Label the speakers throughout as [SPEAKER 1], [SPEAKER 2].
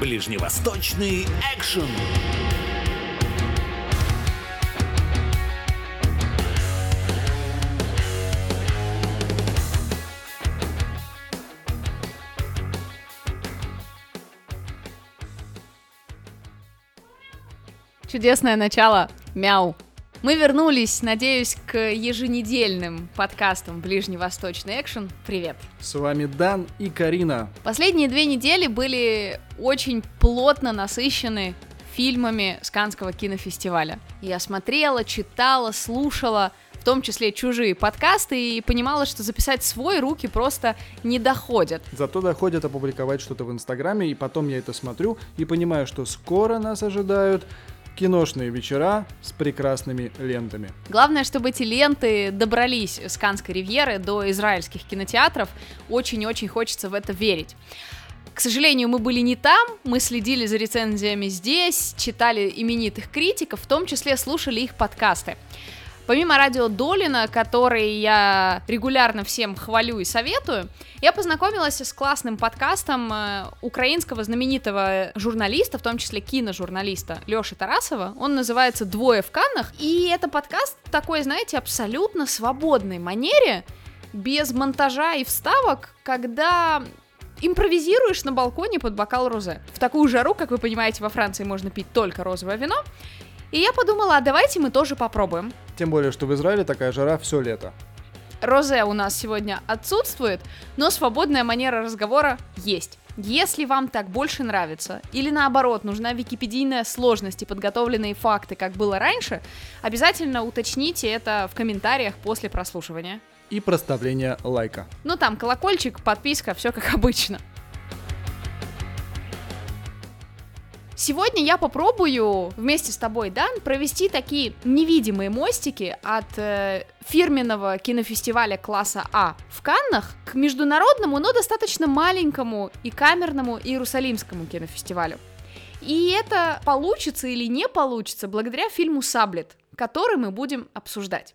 [SPEAKER 1] Ближневосточный экшен.
[SPEAKER 2] Чудесное начало. Мяу. Мы вернулись, надеюсь, к еженедельным подкастам Ближневосточный экшен. Привет.
[SPEAKER 3] С вами Дан и Карина.
[SPEAKER 2] Последние две недели были очень плотно насыщены фильмами с Канского кинофестиваля. Я смотрела, читала, слушала, в том числе чужие подкасты, и понимала, что записать свой руки просто не доходят.
[SPEAKER 3] Зато доходят опубликовать что-то в Инстаграме, и потом я это смотрю и понимаю, что скоро нас ожидают киношные вечера с прекрасными лентами.
[SPEAKER 2] Главное, чтобы эти ленты добрались с Канской ривьеры до израильских кинотеатров. Очень-очень хочется в это верить. К сожалению, мы были не там, мы следили за рецензиями здесь, читали именитых критиков, в том числе слушали их подкасты. Помимо радио Долина, который я регулярно всем хвалю и советую, я познакомилась с классным подкастом э, украинского знаменитого журналиста, в том числе киножурналиста Лёши Тарасова. Он называется «Двое в Каннах», и это подкаст такой, знаете, абсолютно свободной манере, без монтажа и вставок, когда импровизируешь на балконе под бокал розе. В такую жару, как вы понимаете, во Франции можно пить только розовое вино, и я подумала, а давайте мы тоже попробуем.
[SPEAKER 3] Тем более, что в Израиле такая жара все лето.
[SPEAKER 2] Розе у нас сегодня отсутствует, но свободная манера разговора есть. Если вам так больше нравится, или наоборот, нужна википедийная сложность и подготовленные факты, как было раньше, обязательно уточните это в комментариях после прослушивания.
[SPEAKER 3] И проставление лайка.
[SPEAKER 2] Ну там колокольчик, подписка, все как обычно. Сегодня я попробую вместе с тобой, Дан, провести такие невидимые мостики от э, фирменного кинофестиваля класса А в Каннах к международному, но достаточно маленькому и камерному Иерусалимскому кинофестивалю. И это получится или не получится благодаря фильму «Саблет», который мы будем обсуждать.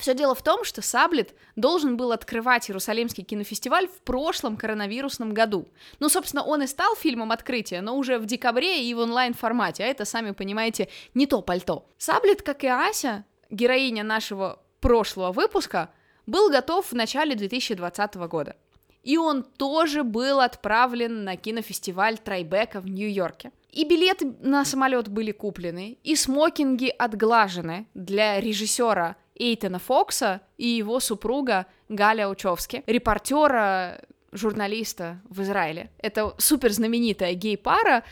[SPEAKER 2] Все дело в том, что Саблет должен был открывать Иерусалимский кинофестиваль в прошлом коронавирусном году. Ну, собственно, он и стал фильмом открытия, но уже в декабре и в онлайн-формате, а это, сами понимаете, не то пальто. Саблет, как и Ася, героиня нашего прошлого выпуска, был готов в начале 2020 года. И он тоже был отправлен на кинофестиваль Трайбека в Нью-Йорке. И билеты на самолет были куплены, и смокинги отглажены для режиссера Эйтона Фокса и его супруга Галя Учевски, репортера, журналиста в Израиле. Это супер знаменитая гей-пара,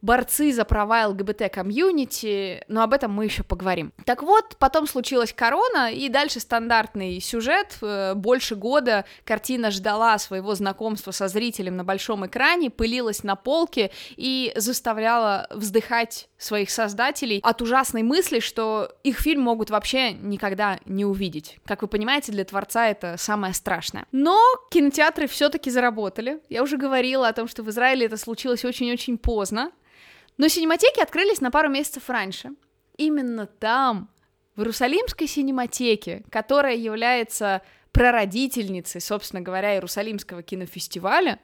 [SPEAKER 2] борцы за права ЛГБТ-комьюнити, но об этом мы еще поговорим. Так вот, потом случилась корона, и дальше стандартный сюжет. Э, больше года картина ждала своего знакомства со зрителем на большом экране, пылилась на полке и заставляла вздыхать своих создателей от ужасной мысли, что их фильм могут вообще никогда не увидеть. Как вы понимаете, для творца это самое страшное. Но кинотеатры все-таки заработали. Я уже говорила о том, что в Израиле это случилось очень-очень поздно. Но синематеки открылись на пару месяцев раньше. Именно там, в Иерусалимской синематеке, которая является прародительницей, собственно говоря, Иерусалимского кинофестиваля,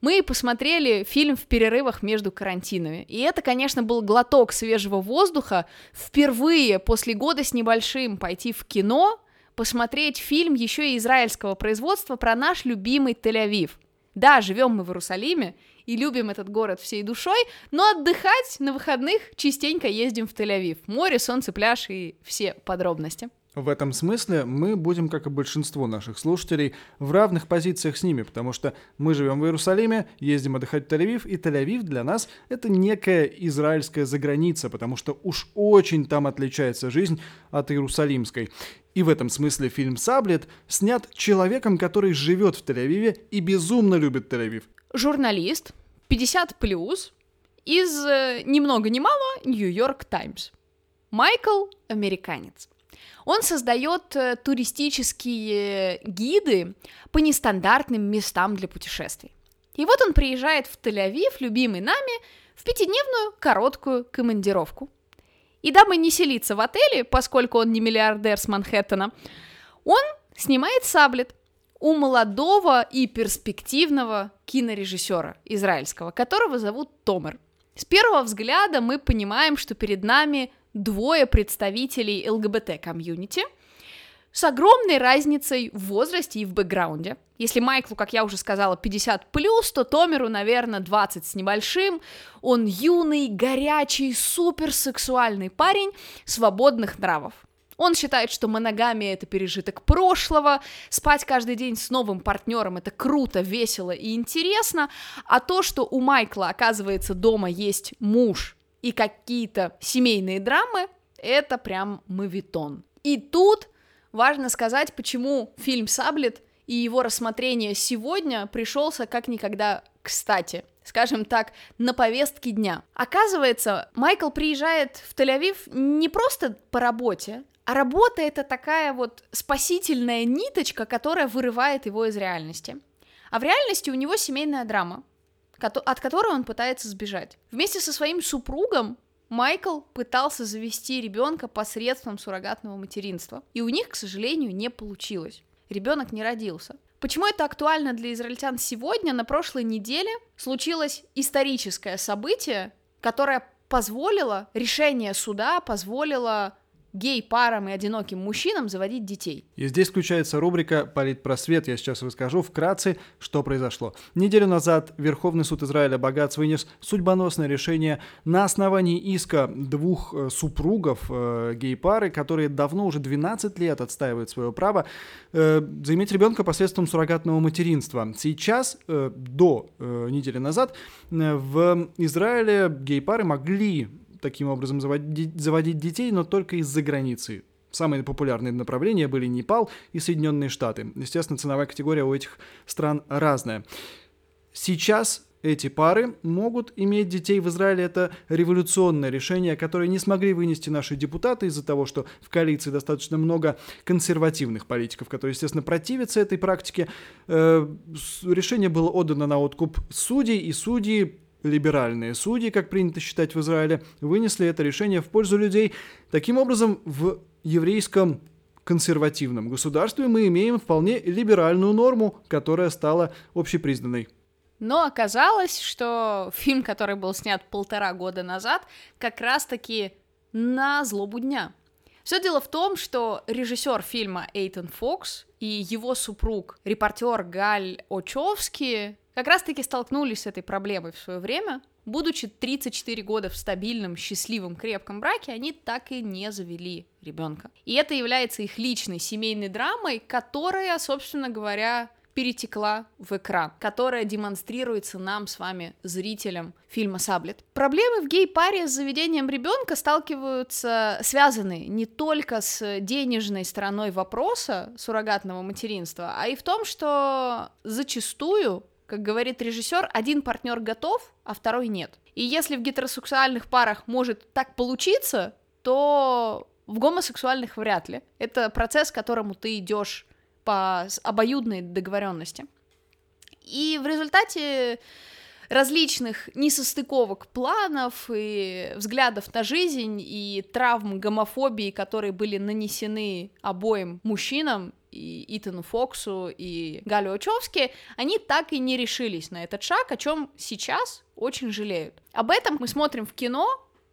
[SPEAKER 2] мы посмотрели фильм в перерывах между карантинами. И это, конечно, был глоток свежего воздуха. Впервые после года с небольшим пойти в кино, посмотреть фильм еще и израильского производства про наш любимый Тель-Авив. Да, живем мы в Иерусалиме, и любим этот город всей душой, но отдыхать на выходных частенько ездим в Тель-Авив. Море, солнце, пляж и все подробности.
[SPEAKER 3] В этом смысле мы будем, как и большинство наших слушателей, в равных позициях с ними, потому что мы живем в Иерусалиме, ездим отдыхать в Тель-Авив, и Тель-Авив для нас — это некая израильская заграница, потому что уж очень там отличается жизнь от иерусалимской. И в этом смысле фильм «Саблет» снят человеком, который живет в Тель-Авиве и безумно любит Тель-Авив.
[SPEAKER 2] Журналист, 50 плюс, из э, ни много ни мало Нью-Йорк Таймс. Майкл — американец. Он создает э, туристические гиды по нестандартным местам для путешествий. И вот он приезжает в Тель-Авив, любимый нами, в пятидневную короткую командировку. И дабы не селиться в отеле, поскольку он не миллиардер с Манхэттена, он снимает саблет. У молодого и перспективного кинорежиссера израильского, которого зовут Томер. С первого взгляда мы понимаем, что перед нами двое представителей ЛГБТ-комьюнити с огромной разницей в возрасте и в бэкграунде. Если Майклу, как я уже сказала, 50 плюс, то Томеру, наверное, 20 с небольшим. Он юный, горячий, суперсексуальный парень свободных нравов. Он считает, что моногамия — это пережиток прошлого, спать каждый день с новым партнером — это круто, весело и интересно, а то, что у Майкла, оказывается, дома есть муж и какие-то семейные драмы, это прям мавитон. И тут важно сказать, почему фильм «Саблет» и его рассмотрение сегодня пришелся как никогда кстати скажем так, на повестке дня. Оказывается, Майкл приезжает в Тель-Авив не просто по работе, а работа это такая вот спасительная ниточка, которая вырывает его из реальности. А в реальности у него семейная драма, от которой он пытается сбежать. Вместе со своим супругом Майкл пытался завести ребенка посредством суррогатного материнства, и у них, к сожалению, не получилось. Ребенок не родился. Почему это актуально для израильтян сегодня? На прошлой неделе случилось историческое событие, которое позволило, решение суда позволило гей-парам и одиноким мужчинам заводить детей.
[SPEAKER 3] И здесь включается рубрика «Политпросвет». Я сейчас расскажу вкратце, что произошло. Неделю назад Верховный суд Израиля Богатс вынес судьбоносное решение на основании иска двух э, супругов э, гей-пары, которые давно, уже 12 лет отстаивают свое право э, заиметь ребенка посредством суррогатного материнства. Сейчас, э, до э, недели назад, э, в Израиле гей-пары могли таким образом заводить, детей, но только из-за границы. Самые популярные направления были Непал и Соединенные Штаты. Естественно, ценовая категория у этих стран разная. Сейчас эти пары могут иметь детей в Израиле. Это революционное решение, которое не смогли вынести наши депутаты из-за того, что в коалиции достаточно много консервативных политиков, которые, естественно, противятся этой практике. Э, решение было отдано на откуп судей, и судьи либеральные судьи, как принято считать в Израиле, вынесли это решение в пользу людей. Таким образом, в еврейском консервативном государстве мы имеем вполне либеральную норму, которая стала общепризнанной.
[SPEAKER 2] Но оказалось, что фильм, который был снят полтора года назад, как раз-таки на злобу дня. Все дело в том, что режиссер фильма Эйтон Фокс и его супруг, репортер Галь Очевский, как раз-таки столкнулись с этой проблемой в свое время. Будучи 34 года в стабильном, счастливом, крепком браке, они так и не завели ребенка. И это является их личной семейной драмой, которая, собственно говоря, перетекла в экран, которая демонстрируется нам с вами, зрителям фильма «Саблет». Проблемы в гей-паре с заведением ребенка сталкиваются, связаны не только с денежной стороной вопроса суррогатного материнства, а и в том, что зачастую как говорит режиссер, один партнер готов, а второй нет. И если в гетеросексуальных парах может так получиться, то в гомосексуальных вряд ли. Это процесс, к которому ты идешь по обоюдной договоренности. И в результате различных несостыковок планов и взглядов на жизнь и травм гомофобии, которые были нанесены обоим мужчинам, и Итану Фоксу, и Галю Очевски, они так и не решились на этот шаг, о чем сейчас очень жалеют. Об этом мы смотрим в кино.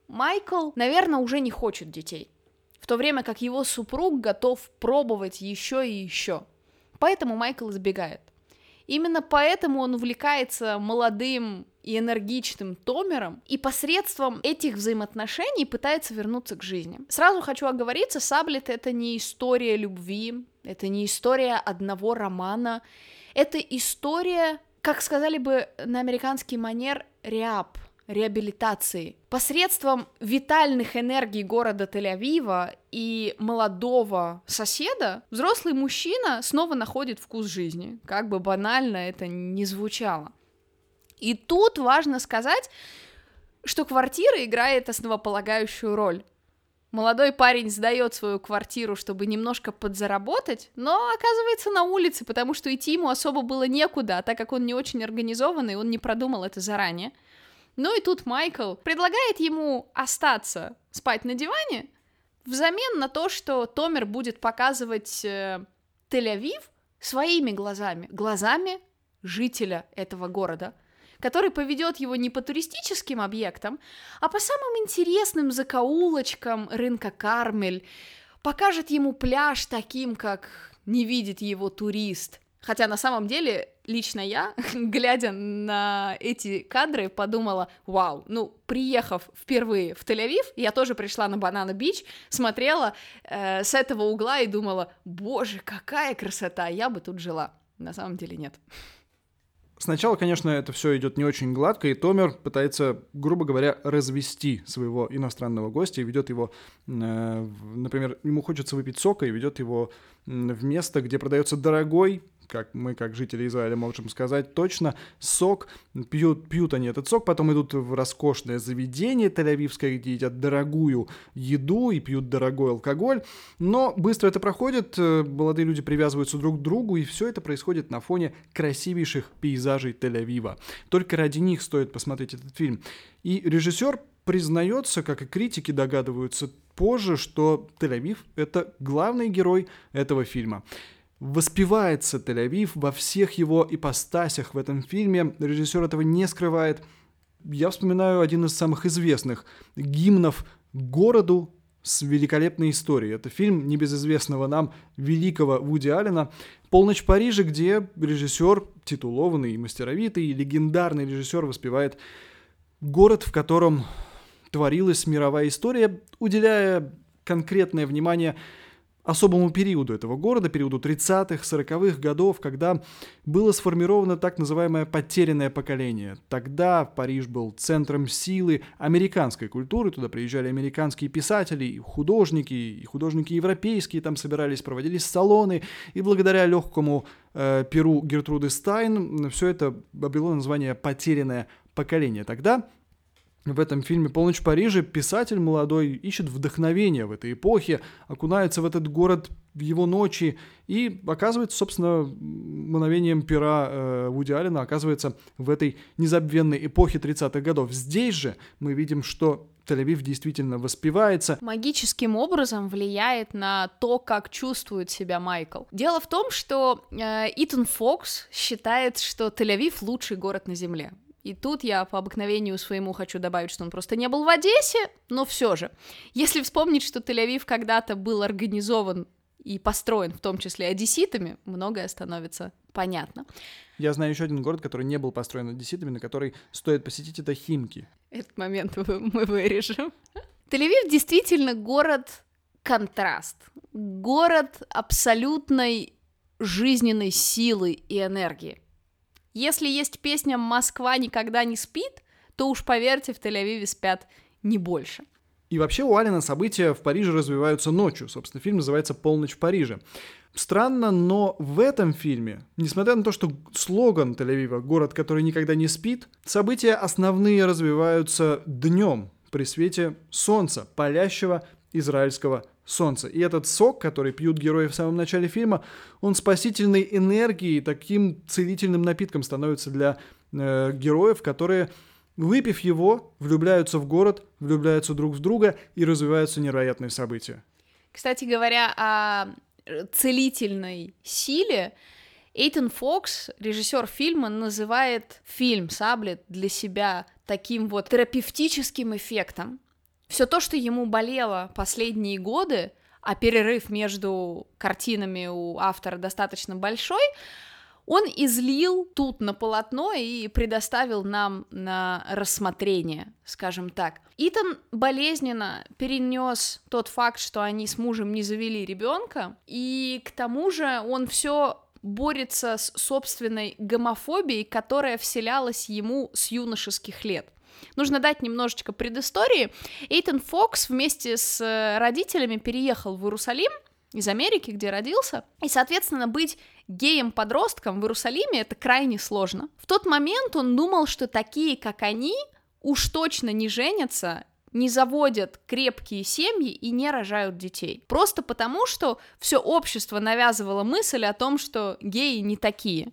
[SPEAKER 2] Майкл, наверное, уже не хочет детей, в то время как его супруг готов пробовать еще и еще. Поэтому Майкл избегает. Именно поэтому он увлекается молодым и энергичным Томером и посредством этих взаимоотношений пытается вернуться к жизни. Сразу хочу оговориться, Саблет — это не история любви, это не история одного романа, это история, как сказали бы на американский манер, реап, реабилитации. Посредством витальных энергий города Тель-Авива и молодого соседа взрослый мужчина снова находит вкус жизни, как бы банально это ни звучало. И тут важно сказать, что квартира играет основополагающую роль. Молодой парень сдает свою квартиру, чтобы немножко подзаработать, но оказывается на улице, потому что идти ему особо было некуда, а так как он не очень организованный, он не продумал это заранее. Ну и тут Майкл предлагает ему остаться спать на диване взамен на то, что Томер будет показывать э, Тель-Авив своими глазами, глазами жителя этого города, который поведет его не по туристическим объектам, а по самым интересным закоулочкам рынка Кармель, покажет ему пляж таким, как не видит его турист. Хотя на самом деле лично я, глядя на эти кадры, подумала, вау, ну, приехав впервые в Тель-Авив, я тоже пришла на Банана-Бич, смотрела э, с этого угла и думала, боже, какая красота, я бы тут жила. На самом деле нет.
[SPEAKER 3] Сначала, конечно, это все идет не очень гладко, и Томер пытается, грубо говоря, развести своего иностранного гостя и ведет его, э, например, ему хочется выпить сока и ведет его в место, где продается дорогой как мы, как жители Израиля, можем сказать точно, сок, пьют, пьют они этот сок, потом идут в роскошное заведение тель-авивское, где едят дорогую еду и пьют дорогой алкоголь, но быстро это проходит, э, молодые люди привязываются друг к другу, и все это происходит на фоне красивейших пейзажей Тель-Авива. Только ради них стоит посмотреть этот фильм. И режиссер признается, как и критики догадываются позже, что Тель-Авив — это главный герой этого фильма. Воспевается Тель-Авив во всех его ипостасях в этом фильме. Режиссер этого не скрывает. Я вспоминаю один из самых известных гимнов городу с великолепной историей. Это фильм небезызвестного нам великого Вуди Аллена «Полночь в Париже», где режиссер, титулованный, мастеровитый, легендарный режиссер воспевает город, в котором творилась мировая история, уделяя конкретное внимание особому периоду этого города, периоду 30-х, 40-х годов, когда было сформировано так называемое потерянное поколение. Тогда Париж был центром силы американской культуры, туда приезжали американские писатели, художники, и художники европейские там собирались, проводились салоны, и благодаря легкому э, перу Гертруды Стайн все это обрело название «потерянное поколение». Тогда в этом фильме «Полночь в Париже» писатель молодой ищет вдохновение в этой эпохе, окунается в этот город в его ночи и оказывается, собственно, мгновением пера э, Вуди Аллена оказывается в этой незабвенной эпохе 30-х годов. Здесь же мы видим, что Тель-Авив действительно воспевается.
[SPEAKER 2] Магическим образом влияет на то, как чувствует себя Майкл. Дело в том, что э, Итан Фокс считает, что Тель-Авив лучший город на Земле. И тут я по обыкновению своему хочу добавить, что он просто не был в Одессе, но все же. Если вспомнить, что Тель-Авив когда-то был организован и построен, в том числе одесситами, многое становится понятно.
[SPEAKER 3] Я знаю еще один город, который не был построен одесситами, на который стоит посетить, это Химки.
[SPEAKER 2] Этот момент мы вырежем. Тель-Авив действительно город контраст. Город абсолютной жизненной силы и энергии. Если есть песня «Москва никогда не спит», то уж поверьте, в Тель-Авиве спят не больше.
[SPEAKER 3] И вообще у Алина события в Париже развиваются ночью. Собственно, фильм называется «Полночь в Париже». Странно, но в этом фильме, несмотря на то, что слоган Тель-Авива «Город, который никогда не спит», события основные развиваются днем при свете солнца, палящего израильского солнца. И этот сок, который пьют герои в самом начале фильма, он спасительной энергией, таким целительным напитком становится для э, героев, которые, выпив его, влюбляются в город, влюбляются друг в друга и развиваются невероятные события.
[SPEAKER 2] Кстати говоря, о э, целительной силе, Эйтон Фокс, режиссер фильма, называет фильм «Саблет» для себя таким вот терапевтическим эффектом, все то, что ему болело последние годы, а перерыв между картинами у автора достаточно большой, он излил тут на полотно и предоставил нам на рассмотрение, скажем так. Итан болезненно перенес тот факт, что они с мужем не завели ребенка, и к тому же он все борется с собственной гомофобией, которая вселялась ему с юношеских лет. Нужно дать немножечко предыстории. Эйтон Фокс вместе с э, родителями переехал в Иерусалим из Америки, где родился, и, соответственно, быть геем-подростком в Иерусалиме это крайне сложно. В тот момент он думал, что такие, как они, уж точно не женятся не заводят крепкие семьи и не рожают детей. Просто потому, что все общество навязывало мысль о том, что геи не такие.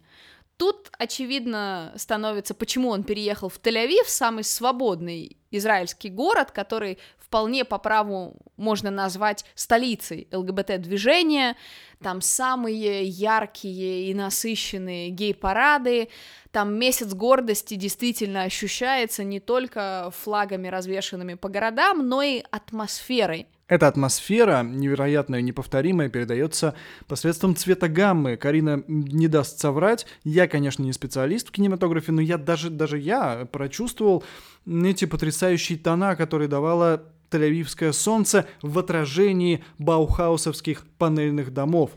[SPEAKER 2] Тут, очевидно, становится, почему он переехал в Тель-Авив, самый свободный израильский город, который, вполне по праву можно назвать столицей ЛГБТ-движения, там самые яркие и насыщенные гей-парады, там месяц гордости действительно ощущается не только флагами, развешенными по городам, но и атмосферой.
[SPEAKER 3] Эта атмосфера, невероятная и неповторимая, передается посредством цвета гаммы. Карина не даст соврать. Я, конечно, не специалист в кинематографе, но я даже, даже я прочувствовал эти потрясающие тона, которые давала Тель-Авивское солнце в отражении баухаусовских панельных домов.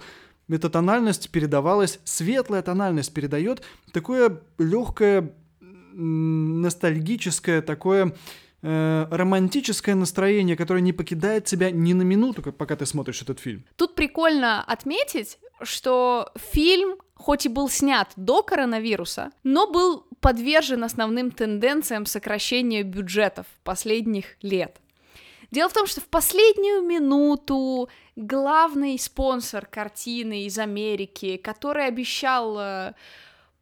[SPEAKER 3] Эта тональность передавалась, светлая тональность передает такое легкое, ностальгическое, такое э, романтическое настроение, которое не покидает тебя ни на минуту, пока ты смотришь этот фильм.
[SPEAKER 2] Тут прикольно отметить, что фильм хоть и был снят до коронавируса, но был подвержен основным тенденциям сокращения бюджетов последних лет. Дело в том, что в последнюю минуту главный спонсор картины из Америки, который обещал э,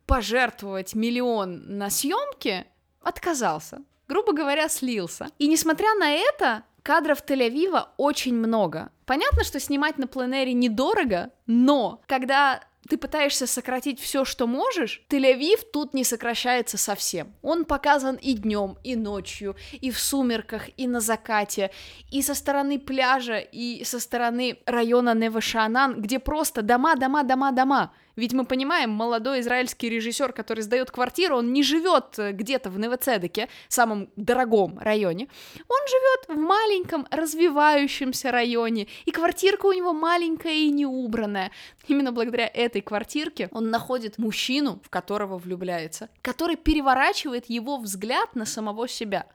[SPEAKER 2] пожертвовать миллион на съемки, отказался. Грубо говоря, слился. И несмотря на это, кадров Тель-Авива очень много. Понятно, что снимать на пленэре недорого, но когда ты пытаешься сократить все, что можешь, Тель-Авив тут не сокращается совсем. Он показан и днем, и ночью, и в сумерках, и на закате, и со стороны пляжа, и со стороны района Невашанан, где просто дома, дома, дома, дома. Ведь мы понимаем, молодой израильский режиссер, который сдает квартиру, он не живет э, где-то в Невецедеке, самом дорогом районе, он живет в маленьком развивающемся районе, и квартирка у него маленькая и неубранная. Именно благодаря этой квартирке он находит мужчину, в которого влюбляется, который переворачивает его взгляд на самого себя.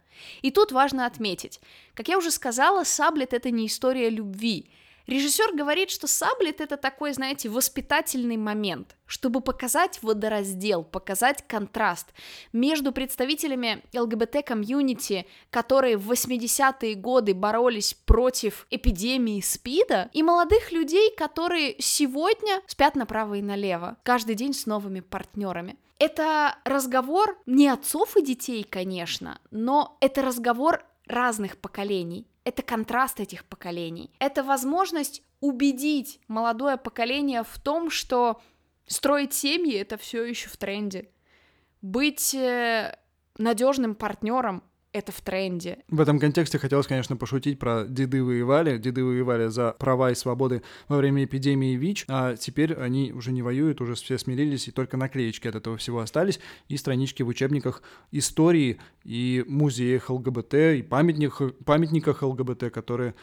[SPEAKER 2] И тут важно отметить, как я уже сказала, Саблет это не история любви, Режиссер говорит, что Саблет это такой, знаете, воспитательный момент, чтобы показать водораздел, показать контраст между представителями ЛГБТ-комьюнити, которые в 80-е годы боролись против эпидемии СПИДа, и молодых людей, которые сегодня спят направо и налево, каждый день с новыми партнерами. Это разговор не отцов и детей, конечно, но это разговор разных поколений это контраст этих поколений. Это возможность убедить молодое поколение в том, что строить семьи это все еще в тренде. Быть э, надежным партнером это в тренде.
[SPEAKER 3] В этом контексте хотелось, конечно, пошутить про деды воевали. Деды воевали за права и свободы во время эпидемии ВИЧ, а теперь они уже не воюют, уже все смирились, и только наклеечки от этого всего остались, и странички в учебниках истории и музеях ЛГБТ, и памятниках, памятниках ЛГБТ, которые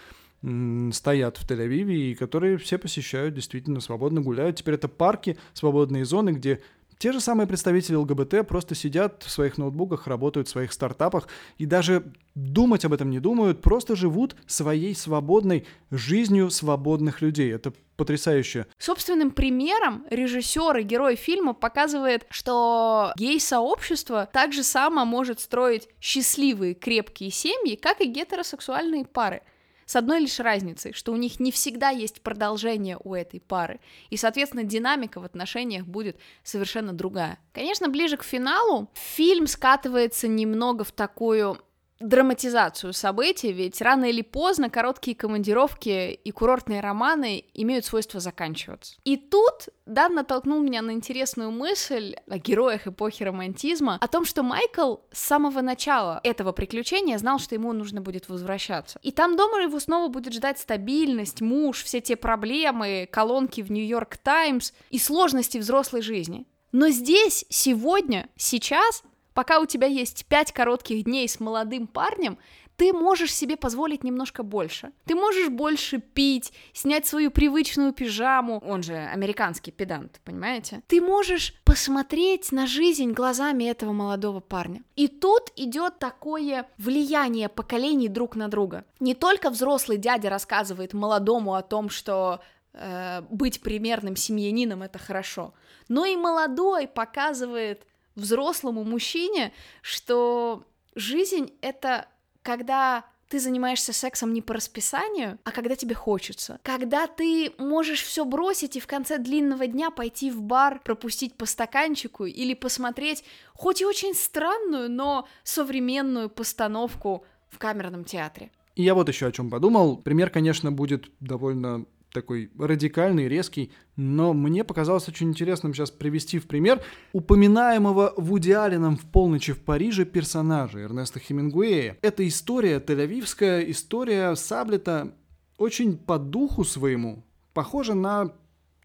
[SPEAKER 3] стоят в Тель-Авиве и которые все посещают, действительно свободно гуляют. Теперь это парки, свободные зоны, где те же самые представители ЛГБТ просто сидят в своих ноутбуках, работают в своих стартапах и даже думать об этом не думают, просто живут своей свободной жизнью свободных людей. Это потрясающе.
[SPEAKER 2] Собственным примером режиссер и герой фильма показывает, что гей-сообщество так же само может строить счастливые, крепкие семьи, как и гетеросексуальные пары с одной лишь разницей, что у них не всегда есть продолжение у этой пары, и, соответственно, динамика в отношениях будет совершенно другая. Конечно, ближе к финалу фильм скатывается немного в такую драматизацию событий, ведь рано или поздно короткие командировки и курортные романы имеют свойство заканчиваться. И тут Дан натолкнул меня на интересную мысль о героях эпохи романтизма, о том, что Майкл с самого начала этого приключения знал, что ему нужно будет возвращаться. И там дома его снова будет ждать стабильность, муж, все те проблемы, колонки в Нью-Йорк Таймс и сложности взрослой жизни. Но здесь, сегодня, сейчас Пока у тебя есть пять коротких дней с молодым парнем, ты можешь себе позволить немножко больше. Ты можешь больше пить, снять свою привычную пижаму, он же американский педант, понимаете? Ты можешь посмотреть на жизнь глазами этого молодого парня. И тут идет такое влияние поколений друг на друга. Не только взрослый дядя рассказывает молодому о том, что э, быть примерным семьянином это хорошо, но и молодой показывает взрослому мужчине, что жизнь — это когда ты занимаешься сексом не по расписанию, а когда тебе хочется. Когда ты можешь все бросить и в конце длинного дня пойти в бар, пропустить по стаканчику или посмотреть хоть и очень странную, но современную постановку в камерном театре.
[SPEAKER 3] И я вот еще о чем подумал. Пример, конечно, будет довольно такой радикальный, резкий, но мне показалось очень интересным сейчас привести в пример упоминаемого Вуди Алленом в «Полночи в Париже» персонажа Эрнеста Хемингуэя. Эта история, тель-авивская история Саблета, очень по духу своему похожа на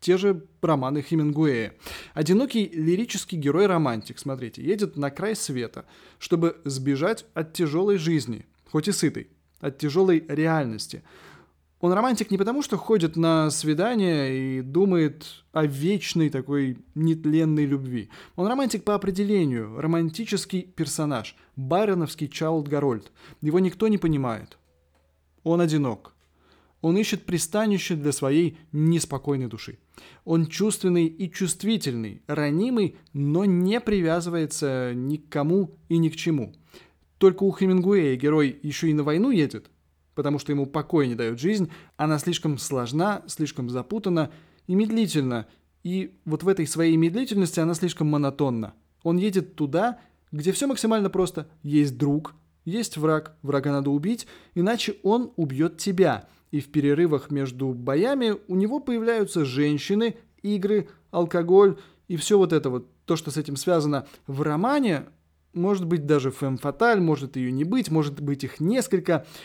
[SPEAKER 3] те же романы Хемингуэя. Одинокий лирический герой-романтик, смотрите, едет на край света, чтобы сбежать от тяжелой жизни, хоть и сытой, от тяжелой реальности – он романтик не потому, что ходит на свидание и думает о вечной такой нетленной любви. Он романтик по определению, романтический персонаж, байроновский Чайлд Гарольд. Его никто не понимает. Он одинок. Он ищет пристанище для своей неспокойной души. Он чувственный и чувствительный, ранимый, но не привязывается ни к кому и ни к чему. Только у Хемингуэя герой еще и на войну едет, потому что ему покоя не дает жизнь, она слишком сложна, слишком запутана и медлительна. И вот в этой своей медлительности она слишком монотонна. Он едет туда, где все максимально просто. Есть друг, есть враг, врага надо убить, иначе он убьет тебя. И в перерывах между боями у него появляются женщины, игры, алкоголь и все вот это вот, то, что с этим связано в романе, может быть даже фэм фаталь, может ее не быть, может быть их несколько –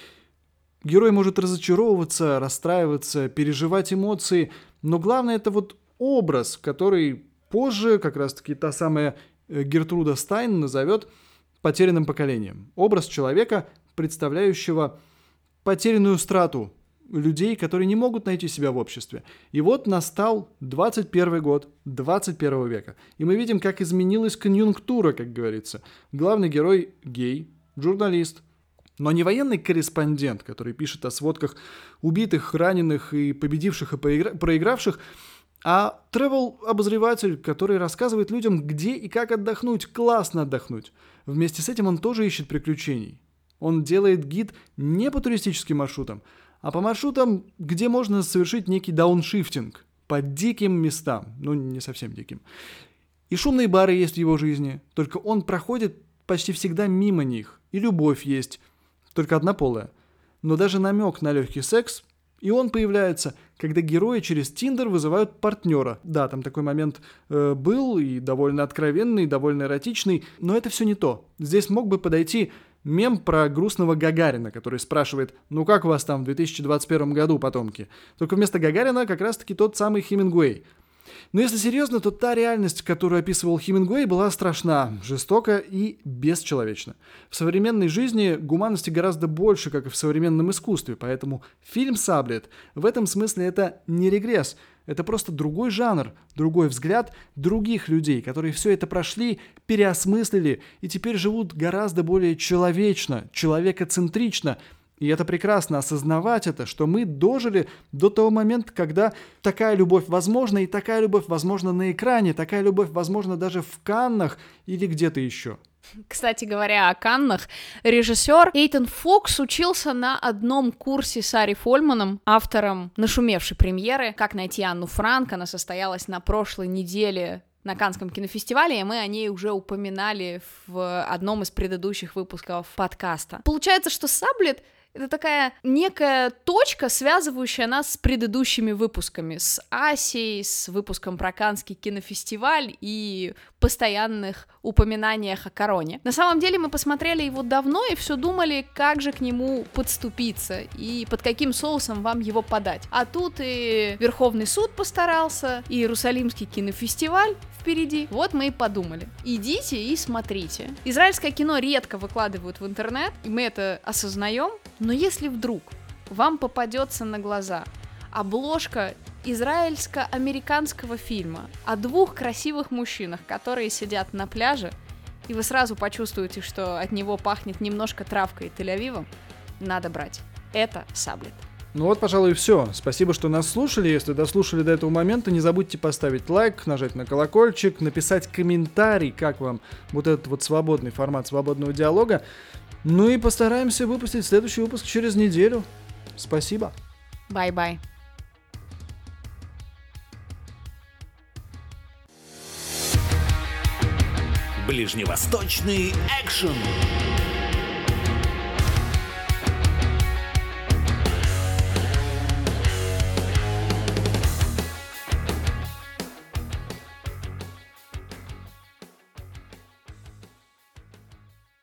[SPEAKER 3] Герой может разочаровываться, расстраиваться, переживать эмоции, но главное это вот образ, который позже как раз-таки та самая э, Гертруда Стайн назовет потерянным поколением. Образ человека, представляющего потерянную страту людей, которые не могут найти себя в обществе. И вот настал 21 год 21 века. И мы видим, как изменилась конъюнктура, как говорится. Главный герой гей, журналист, но не военный корреспондент, который пишет о сводках убитых, раненых и победивших и проигравших, а travel-обозреватель, который рассказывает людям, где и как отдохнуть, классно отдохнуть. Вместе с этим он тоже ищет приключений. Он делает гид не по туристическим маршрутам, а по маршрутам, где можно совершить некий дауншифтинг, по диким местам, ну не совсем диким. И шумные бары есть в его жизни, только он проходит почти всегда мимо них. И любовь есть, только однополая. Но даже намек на легкий секс, и он появляется, когда герои через Тиндер вызывают партнера. Да, там такой момент э, был, и довольно откровенный, и довольно эротичный, но это все не то. Здесь мог бы подойти мем про грустного Гагарина, который спрашивает, ну как у вас там в 2021 году, потомки? Только вместо Гагарина как раз-таки тот самый Хемингуэй – но если серьезно, то та реальность, которую описывал Хемингуэй, была страшна, жестока и бесчеловечна. В современной жизни гуманности гораздо больше, как и в современном искусстве, поэтому фильм «Саблет» в этом смысле это не регресс, это просто другой жанр, другой взгляд других людей, которые все это прошли, переосмыслили и теперь живут гораздо более человечно, человекоцентрично, и это прекрасно осознавать это, что мы дожили до того момента, когда такая любовь возможна, и такая любовь возможна на экране, такая любовь возможна даже в Каннах или где-то еще.
[SPEAKER 2] Кстати говоря, о Каннах, режиссер Эйтон Фокс учился на одном курсе с Ари Фольманом, автором нашумевшей премьеры «Как найти Анну Франк». Она состоялась на прошлой неделе на Канском кинофестивале, и мы о ней уже упоминали в одном из предыдущих выпусков подкаста. Получается, что Саблет это такая некая точка, связывающая нас с предыдущими выпусками, с Асией, с выпуском про Канский кинофестиваль и постоянных упоминаниях о короне. На самом деле мы посмотрели его давно и все думали, как же к нему подступиться и под каким соусом вам его подать. А тут и Верховный суд постарался, и Иерусалимский кинофестиваль впереди. Вот мы и подумали. Идите и смотрите. Израильское кино редко выкладывают в интернет, и мы это осознаем, но если вдруг вам попадется на глаза обложка израильско-американского фильма о двух красивых мужчинах, которые сидят на пляже, и вы сразу почувствуете, что от него пахнет немножко травкой и Тель-Авивом, надо брать. Это саблет.
[SPEAKER 3] Ну вот, пожалуй, все. Спасибо, что нас слушали. Если дослушали до этого момента, не забудьте поставить лайк, нажать на колокольчик, написать комментарий, как вам вот этот вот свободный формат свободного диалога. Ну и постараемся выпустить следующий выпуск через неделю. Спасибо.
[SPEAKER 2] Bye-bye.
[SPEAKER 1] Ближневосточный экшен.